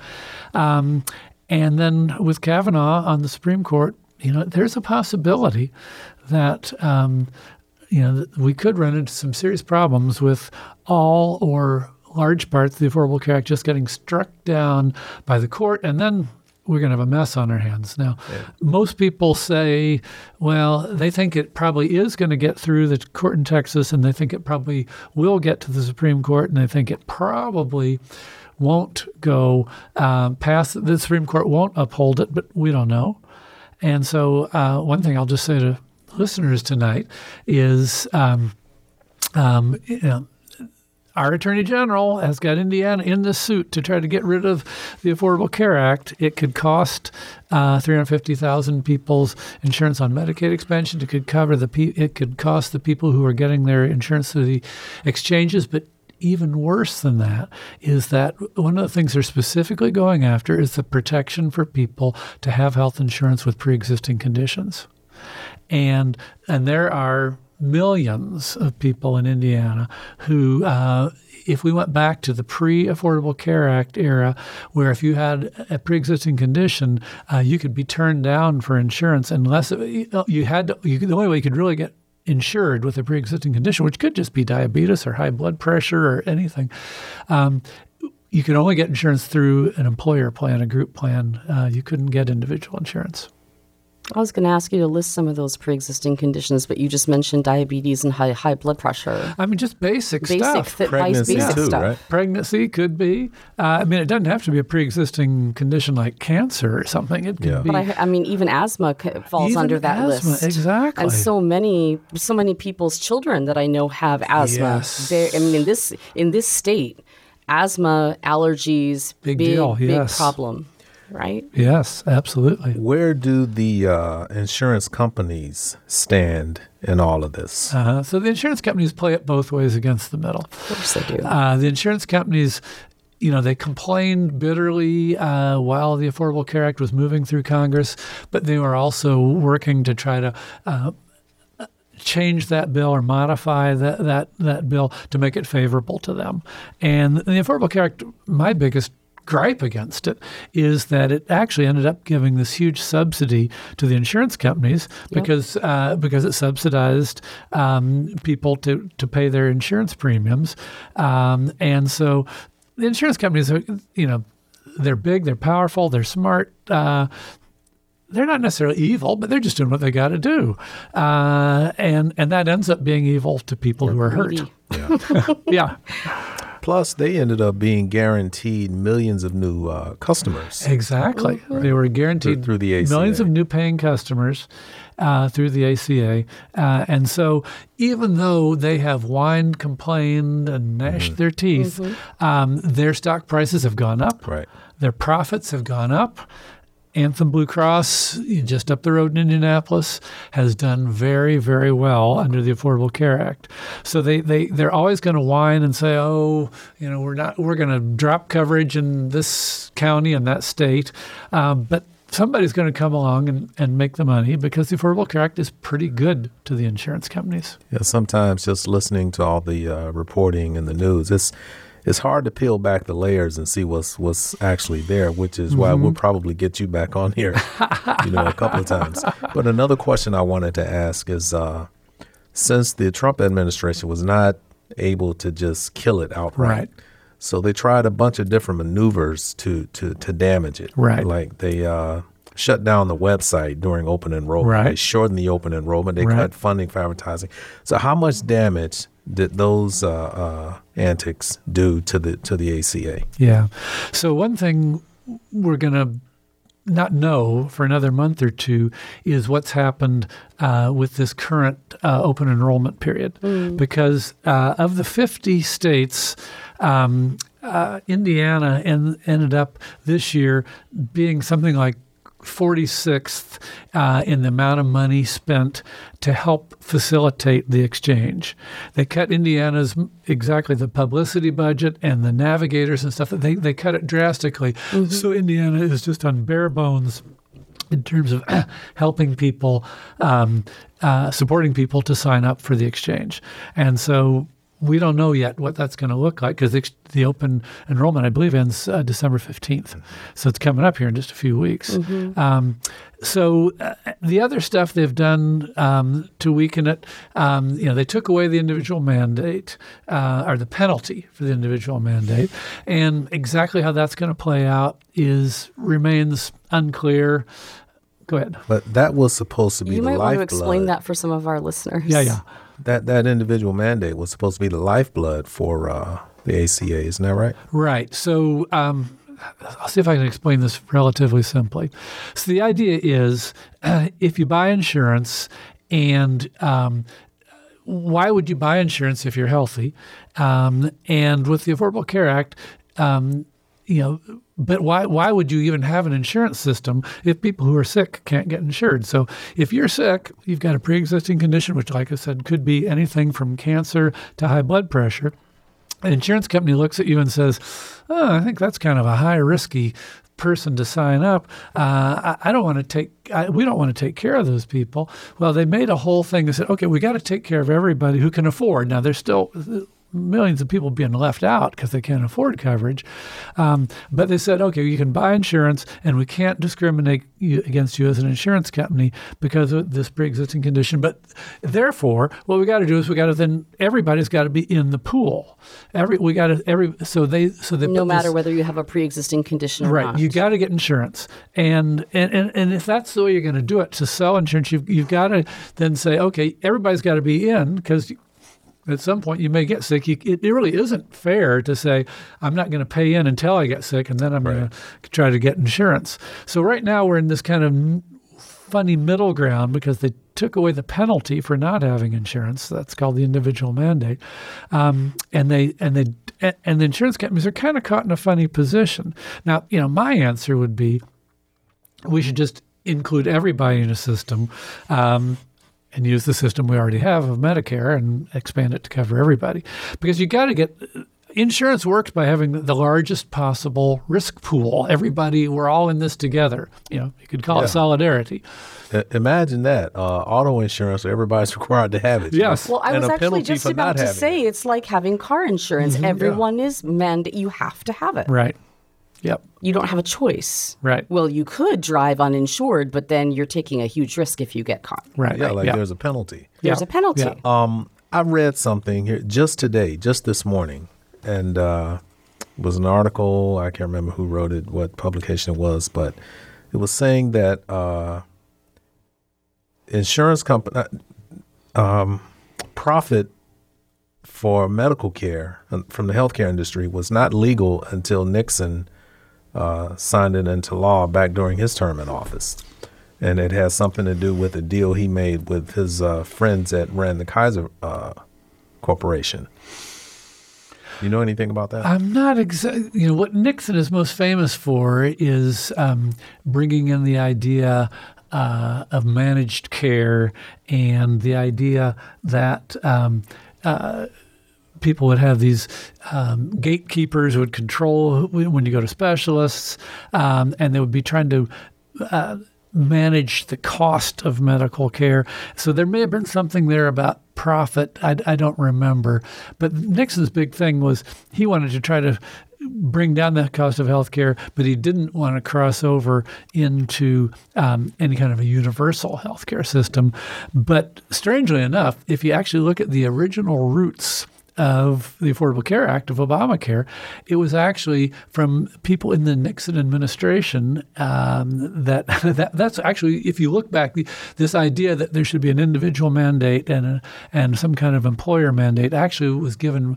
um, and then with Kavanaugh on the Supreme Court, you know, there's a possibility that. Um, you know, we could run into some serious problems with all or large parts of the Affordable Care Act just getting struck down by the court, and then we're going to have a mess on our hands. Now, most people say, well, they think it probably is going to get through the court in Texas, and they think it probably will get to the Supreme Court, and they think it probably won't go um, past the Supreme Court, won't uphold it, but we don't know. And so, uh, one thing I'll just say to listeners tonight is, um, um, you know, our Attorney General has got Indiana in the suit to try to get rid of the Affordable Care Act. It could cost uh, 350,000 people's insurance on Medicaid expansion. It could cover the pe- it could cost the people who are getting their insurance through the exchanges, but even worse than that is that one of the things they're specifically going after is the protection for people to have health insurance with pre-existing conditions and and there are millions of people in Indiana who, uh, if we went back to the pre Affordable Care Act era, where if you had a pre existing condition, uh, you could be turned down for insurance unless it, you had to, you, the only way you could really get insured with a pre existing condition, which could just be diabetes or high blood pressure or anything. Um, you could only get insurance through an employer plan, a group plan. Uh, you couldn't get individual insurance. I was going to ask you to list some of those pre-existing conditions, but you just mentioned diabetes and high high blood pressure. I mean, just basic, Basic, stuff. th- Pregnancy basic too, stuff. right? Pregnancy could be. Uh, I mean, it doesn't have to be a pre-existing condition like cancer or something. It could Yeah. be. But I, I mean, even asthma falls Even under that asthma, list. exactly. And so many, so many people's children that I know have asthma. Yes. They- I mean, in this in this state, asthma, allergies, Big big deal, big yes. problem, right? yes, absolutely. Where do the uh, insurance companies stand in all of this? Uh, so the insurance companies play it both ways against the middle. Of course they do. Uh, the insurance companies, you know, they complained bitterly uh, while the Affordable Care Act was moving through Congress, but they were also working to try to. Uh, change that bill or modify that, that, that bill to make it favorable to them. And the Affordable Care Act, my biggest gripe against it is that it actually ended up giving this huge subsidy to the insurance companies because uh, because it subsidized um, people to, to pay their insurance premiums, um, and so the insurance companies are you know they're big, they're powerful, they're smart. Uh, they're not necessarily evil, but they're just doing what they got to do, uh, and and that ends up being evil to people who are hurt. Greedy. Yeah, Plus, they ended up being guaranteed millions of new uh, customers. exactly. They were guaranteed Through- through the ACA. millions of new paying customers uh, through the ACA, uh, and so even though they have whined, complained, and gnashed their teeth, um, their stock prices have gone up. Right. Their profits have gone up. Anthem Blue Cross, just up the road in Indianapolis, has done very, very well under the Affordable Care Act. So they, they, they're always going to whine and say, oh, you know, we're not, we're going to drop coverage in this county and that state. Um, but somebody's going to come along and, and make the money because the Affordable Care Act is pretty good to the insurance companies. Yeah, sometimes just listening to all the uh, reporting in the news, it's it's hard to peel back the layers and see what's what's actually there, which is why we'll probably get you back on here, you know, a couple of times. But another question I wanted to ask is, uh, since the Trump administration was not able to just kill it outright, Right. so they tried a bunch of different maneuvers to to to damage it. Right. like they. Uh, Shut down the website during open enrollment. Right. They shortened the open enrollment. They Right. cut funding for advertising. So, how much damage did those uh, uh, antics do to the to the ACA? Yeah. So one thing we're going to not know for another month or two is what's happened uh, with this current uh, open enrollment period. Because uh, of the 50 states, um, uh, Indiana en- ended up this year being something like 46th uh, in the amount of money spent to help facilitate the exchange. They cut Indiana's exactly the publicity budget and the navigators and stuff. They they cut it drastically. So Indiana is just on bare bones in terms of helping people, um, uh, supporting people to sign up for the exchange. And so we don't know yet what that's going to look like because the, the open enrollment, I believe, ends uh, December 15th. So it's coming up here in just a few weeks. Um, so uh, the other stuff they've done um, to weaken it, um, you know, they took away the individual mandate uh, or the penalty for the individual mandate, and exactly how that's going to play out is remains unclear. Go ahead. But that was supposed to be You the might want to explain that for some of our listeners. Yeah, yeah. That that individual mandate was supposed to be the lifeblood for uh, the ACA. Isn't that right? Right. So um, I'll see if I can explain this relatively simply. So the idea is if you buy insurance and um, why would you buy insurance if you're healthy? Um, and with the Affordable Care Act, um, you know, but why why would you even have an insurance system if people who are sick can't get insured? So if you're sick, you've got a pre-existing condition, which, like I said, could be anything from cancer to high blood pressure. An insurance company looks at you and says, oh, I think that's kind of a high risky person to sign up. Uh, I, I don't want to take. I, we don't want to take care of those people. Well, they made a whole thing that said, okay, we got to take care of everybody who can afford. Now, there's still millions of people being left out because they can't afford coverage. Um, but they said, okay, you can buy insurance, and we can't discriminate you, against you as an insurance company because of this pre-existing condition. But therefore, what we got to do is we got to then everybody's got to be in the pool. Every we got to every so they so they no matter this- whether you have a pre-existing condition or Right, not. you got to get insurance, and, and and and if that's the way you're going to do it to sell insurance, you've you've got to then say, okay, everybody's got to be in because at some point you may get sick. You, it, it really isn't fair to say I'm not going to pay in until I get sick, and then I'm going to try to get insurance. So right now we're in this kind of funny middle ground because they took away the penalty for not having insurance. That's called the individual mandate, um, and they and they and the insurance companies are kind of caught in a funny position. Now, you know, my answer would be we should just include everybody in a system. Um, and use the system we already have of Medicare and expand it to cover everybody. Because you got to get insurance works by having the largest possible risk pool. Everybody, we're all in this together. You know, you could call Yeah. it solidarity. Imagine that uh, auto insurance, everybody's required to have it. Yes. Well, I and was actually just about to say it. it's like having car insurance. Everyone is mandate. You have to have it. Right. Yep. You don't have a choice. Right. Well, you could drive uninsured, but then you're taking a huge risk if you get caught. Right. Yeah, like yeah. there's a penalty. There's Yeah. a penalty. Yeah. Um, I read something here just today, just this morning, and uh, it was an article. I can't remember who wrote it, what publication it was, but it was saying that uh, insurance company um, profit for medical care uh, from the healthcare industry was not legal until Nixon uh, signed it into law back during his term in office. And it has something to do with a deal he made with his uh, friends that ran the Kaiser uh, Corporation. You know anything about that? I'm not exactly. You know what Nixon is most famous for is um, bringing in the idea uh, of managed care and the idea that. Um, uh, People would have these um, gatekeepers who would control when you go to specialists, um, and they would be trying to uh, manage the cost of medical care. So there may have been something there about profit. I, I don't remember. But Nixon's big thing was he wanted to try to bring down the cost of healthcare, but he didn't want to cross over into um, any kind of a universal healthcare system. But strangely enough, if you actually look at the original roots of the Affordable Care Act of Obamacare, it was actually from people in the Nixon administration um, that, that that's actually, if you look back, the, this idea that there should be an individual mandate and a, and some kind of employer mandate actually was given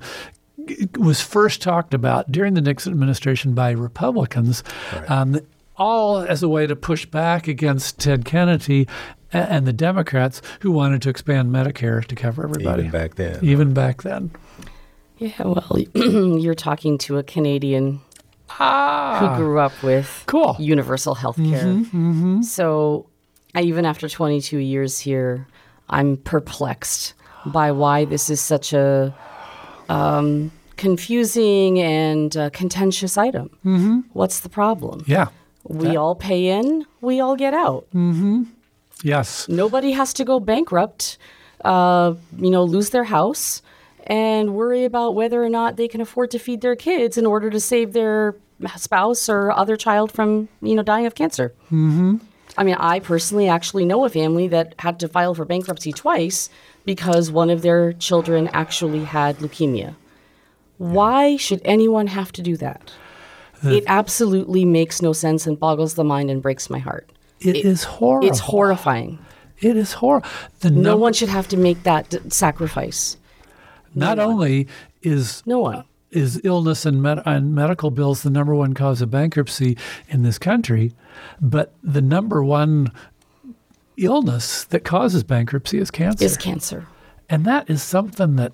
was first talked about during the Nixon administration by Republicans, um, all as a way to push back against Ted Kennedy and the Democrats who wanted to expand Medicare to cover everybody. Even back then. Even back then. Yeah, well, you're talking to a Canadian who grew up with Ah. Cool. Mm-hmm, universal health care. So, I, even after 22 years here, I'm perplexed by why this is such a um, confusing and uh, contentious item. Mm-hmm. What's the problem? Yeah. We all pay in, we all get out. Yes. Nobody has to go bankrupt, uh, you know, lose their house, and worry about whether or not they can afford to feed their kids in order to save their spouse or other child from, you know, dying of cancer. Mm-hmm. I mean, I personally actually know a family that had to file for bankruptcy twice because one of their children actually had leukemia. Why should anyone have to do that? It absolutely makes no sense and boggles the mind and breaks my heart. It is horrible. It's horrifying. It is horrible. No number, one should have to make that d- sacrifice. not only is No one. is illness and, med- and medical bills the number one cause of bankruptcy in this country, but the number one illness that causes bankruptcy is cancer. Is cancer. and that is something that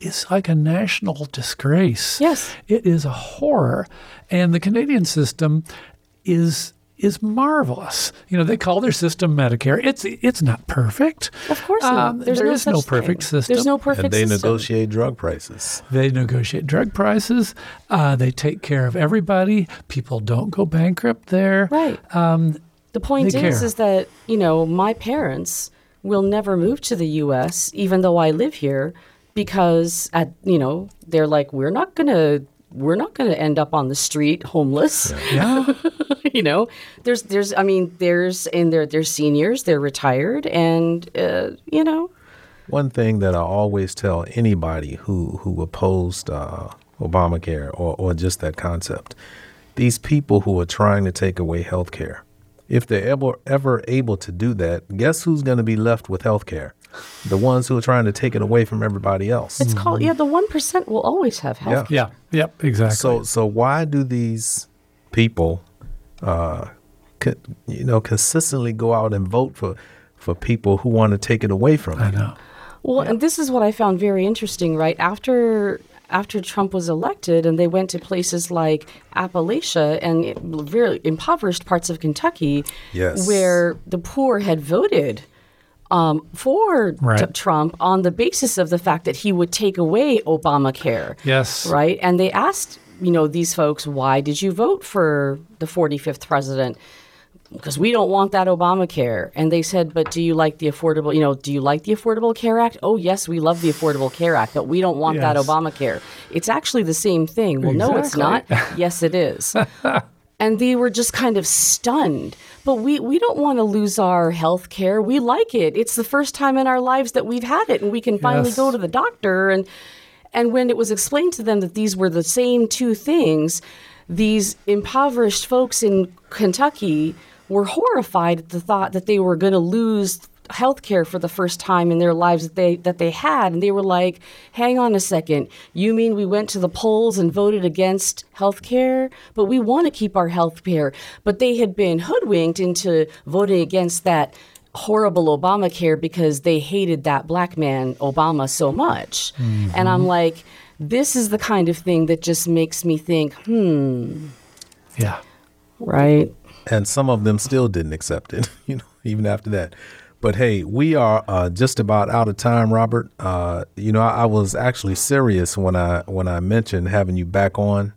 is like a national disgrace. Yes. It is a horror. And the Canadian system is is marvelous. You know, they call their system Medicare. It's it's not perfect. Of course not. Um, There's there no is no perfect thing. system. There's no perfect and they system. negotiate drug prices. They negotiate drug prices. Uh, they take care of everybody. People don't go bankrupt there. Right. Um, The point is, care. is that you know my parents will never move to the U.S. even though I live here because at you know they're like we're not gonna we're not gonna end up on the street homeless. yeah. you know, there's there's I mean there's and they're they're seniors, they're retired, and uh, you know One thing that I always tell anybody who who opposed uh, Obamacare or, or just that concept, these people who are trying to take away health care, if they're ever ever able to do that, guess who's going to be left with health care? The ones who are trying to take it away from everybody else. it's called yeah the one percent will always have health. Yeah. yeah, Yep. Exactly. So so why do these people, uh, co- you know, consistently go out and vote for for people who want to take it away from I you? know. Well, and this is what I found very interesting, right? After after Trump was elected and they went to places like Appalachia and very impoverished parts of Kentucky Yes. where the poor had voted um, for t- Trump on the basis of the fact that he would take away Obamacare. Yes. Right? And they asked, you know, these folks, why did you vote for the 45th president? because we don't want that Obamacare. And they said, but do you like the affordable, you know, do you like the Affordable Care Act? Oh, yes, we love the Affordable Care Act, but we don't want that Obamacare. It's actually the same thing. Well, no, it's not. yes, it is. And they were just kind of stunned. But we, we don't want to lose our health care. We like it. It's the first time in our lives that we've had it and we can finally Yes. go to the doctor and and when it was explained to them that these were the same two things, these impoverished folks in Kentucky were horrified at the thought that they were going to lose health care for the first time in their lives that they that they had and they were like hang on a second you mean we went to the polls and voted against health care but we want to keep our health care but they had been hoodwinked into voting against that horrible Obamacare because they hated that black man Obama so much. And I'm like, this is the kind of thing that just makes me think, hmm, Yeah. right? and some of them still didn't accept it, you know, even after that. But hey, we are uh, just about out of time, Robert. Uh, you know, I, I was actually serious when I when I mentioned having you back on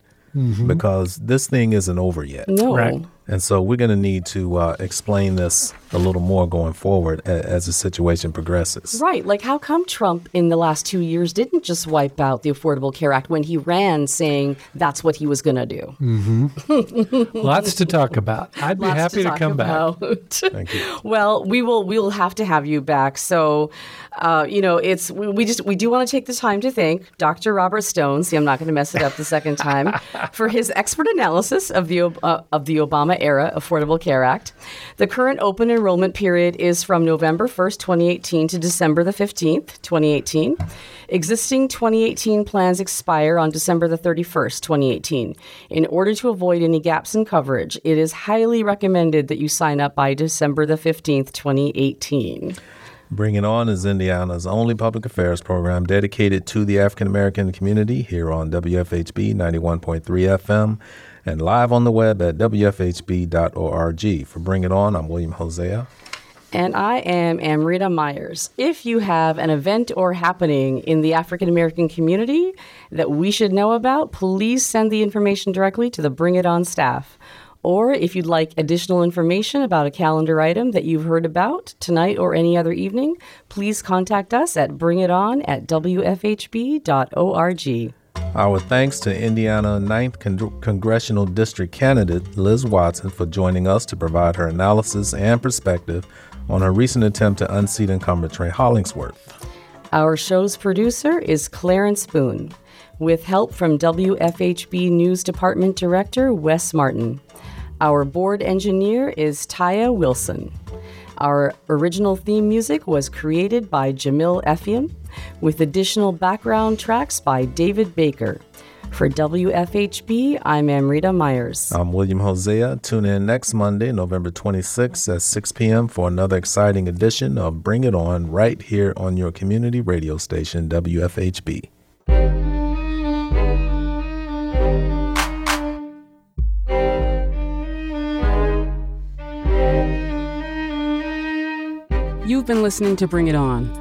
because this thing isn't over yet. No. Right. And so we're going to need to uh, explain this a little more going forward a- as the situation progresses. Right. Like, how come Trump in the last two years didn't just wipe out the Affordable Care Act when he ran saying that's what he was going to do? Lots to talk about. I'd be Lots happy to, talk come back. Thank you. Well, we will we will have to have you back. So, uh, you know, it's we, we just we do want to take the time to thank Dr. Robert Stone. See, I'm not going to mess it up the second time for his expert analysis of the uh, of the Obama era Affordable Care Act. The current open enrollment period is from November 1st, 2018 to December the 15th, 2018. Existing 2018 plans expire on December the 31st, 2018. In order to avoid any gaps in coverage, it is highly recommended that you sign up by December the 15th, 2018. Bring It On is Indiana's only public affairs program dedicated to the African American community here on WFHB 91.3 FM and live on the web at WFHB.org. For Bring It On, I'm William Hosea. And I am Amrita Myers. If you have an event or happening in the African American community that we should know about, please send the information directly to the Bring It On staff. Or if you'd like additional information about a calendar item that you've heard about tonight or any other evening, please contact us at bringiton at wfhb.org. Our thanks to Indiana 9th Con- Congressional District candidate Liz Watson for joining us to provide her analysis and perspective on her recent attempt to unseat incumbent Trey Hollingsworth. Our show's producer is Clarence Boone, with help from WFHB News Department Director Wes Martin. Our board engineer is Taya Wilson. Our original theme music was created by Jamil Effiam, with additional background tracks by David Baker. For WFHB, I'm Amrita Myers. I'm William Hosea. Tune in next Monday, November 26th at 6 p.m. for another exciting edition of Bring It On right here on your community radio station, WFHB. You've been listening to Bring It On